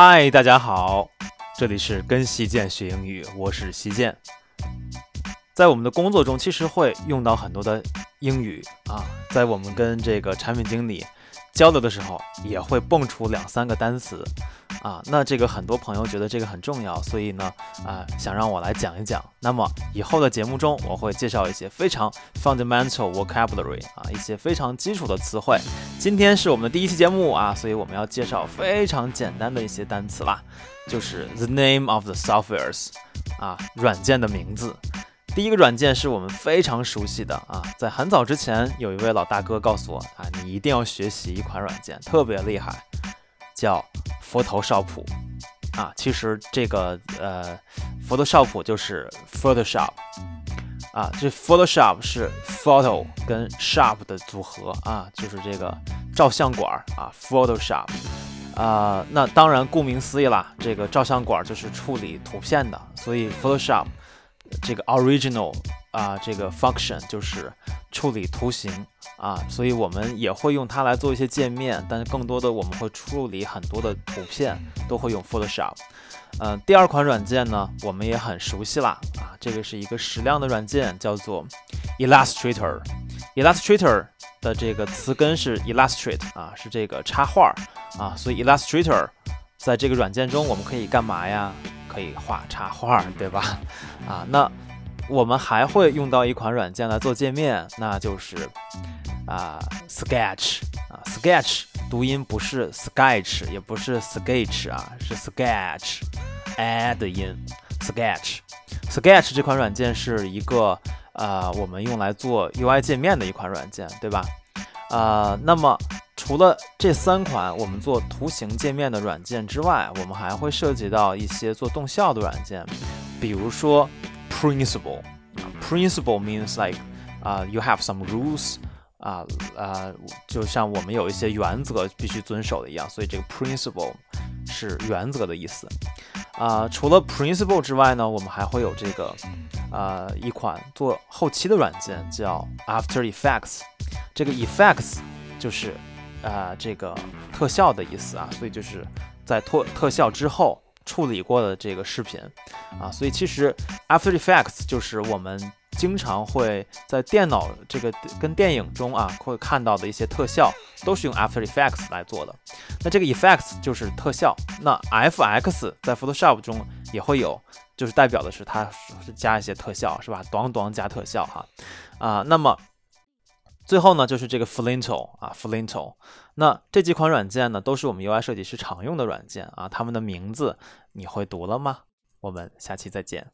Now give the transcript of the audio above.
嗨，大家好，这里是跟西建学英语，我是西建。在我们的工作中，其实会用到很多的英语啊，在我们跟这个产品经理交流的时候，也会蹦出两三个单词啊。那这个很多朋友觉得这个很重要，所以呢，啊，想让我来讲一讲。那么以后的节目中，我会介绍一些非常 fundamental vocabulary 啊，一些非常基础的词汇。今天是我们的第一期节目啊，所以我们要介绍非常简单的一些单词啦，就是 the name of the softwares 啊，软件的名字。第一个软件是我们非常熟悉的啊，在很早之前，有一位老大哥告诉我啊，你一定要学习一款软件，特别厉害，叫佛头少普啊。其实这个呃，佛头少普就是 Photoshop 啊，这 Photoshop 是 photo 跟 shop 的组合啊，就是这个照相馆啊，Photoshop 啊。那当然，顾名思义啦，这个照相馆就是处理图片的，所以 Photoshop。这个 original 啊，这个 function 就是处理图形啊，所以我们也会用它来做一些界面，但是更多的我们会处理很多的图片，都会用 Photoshop。嗯，第二款软件呢，我们也很熟悉啦啊，这个是一个矢量的软件，叫做 Illustrator。Illustrator 的这个词根是 illustrate 啊，是这个插画啊，所以 Illustrator 在这个软件中我们可以干嘛呀？可以画插画，对吧？啊，那我们还会用到一款软件来做界面，那就是啊，Sketch 啊，Sketch 读音不是 Sketch，也不是 Sketch 啊，是 Sketch，a 的音，Sketch。Sketch 这款软件是一个呃，我们用来做 UI 界面的一款软件，对吧？啊，那么。除了这三款我们做图形界面的软件之外，我们还会涉及到一些做动效的软件，比如说 Principle。Principle means like 啊，you have some rules 啊啊，就像我们有一些原则必须遵守的一样，所以这个 Principle 是原则的意思。啊，除了 Principle 之外呢，我们还会有这个啊一款做后期的软件叫 After Effects。这个 Effects 就是。啊，这个特效的意思啊，所以就是在特特效之后处理过的这个视频啊，所以其实 After Effects 就是我们经常会在电脑这个跟电影中啊会看到的一些特效，都是用 After Effects 来做的。那这个 Effects 就是特效，那 FX 在 Photoshop 中也会有，就是代表的是它是加一些特效，是吧？短短加特效哈啊，那么。最后呢，就是这个 Flinto 啊，Flinto。那这几款软件呢，都是我们 UI 设计师常用的软件啊。它们的名字你会读了吗？我们下期再见。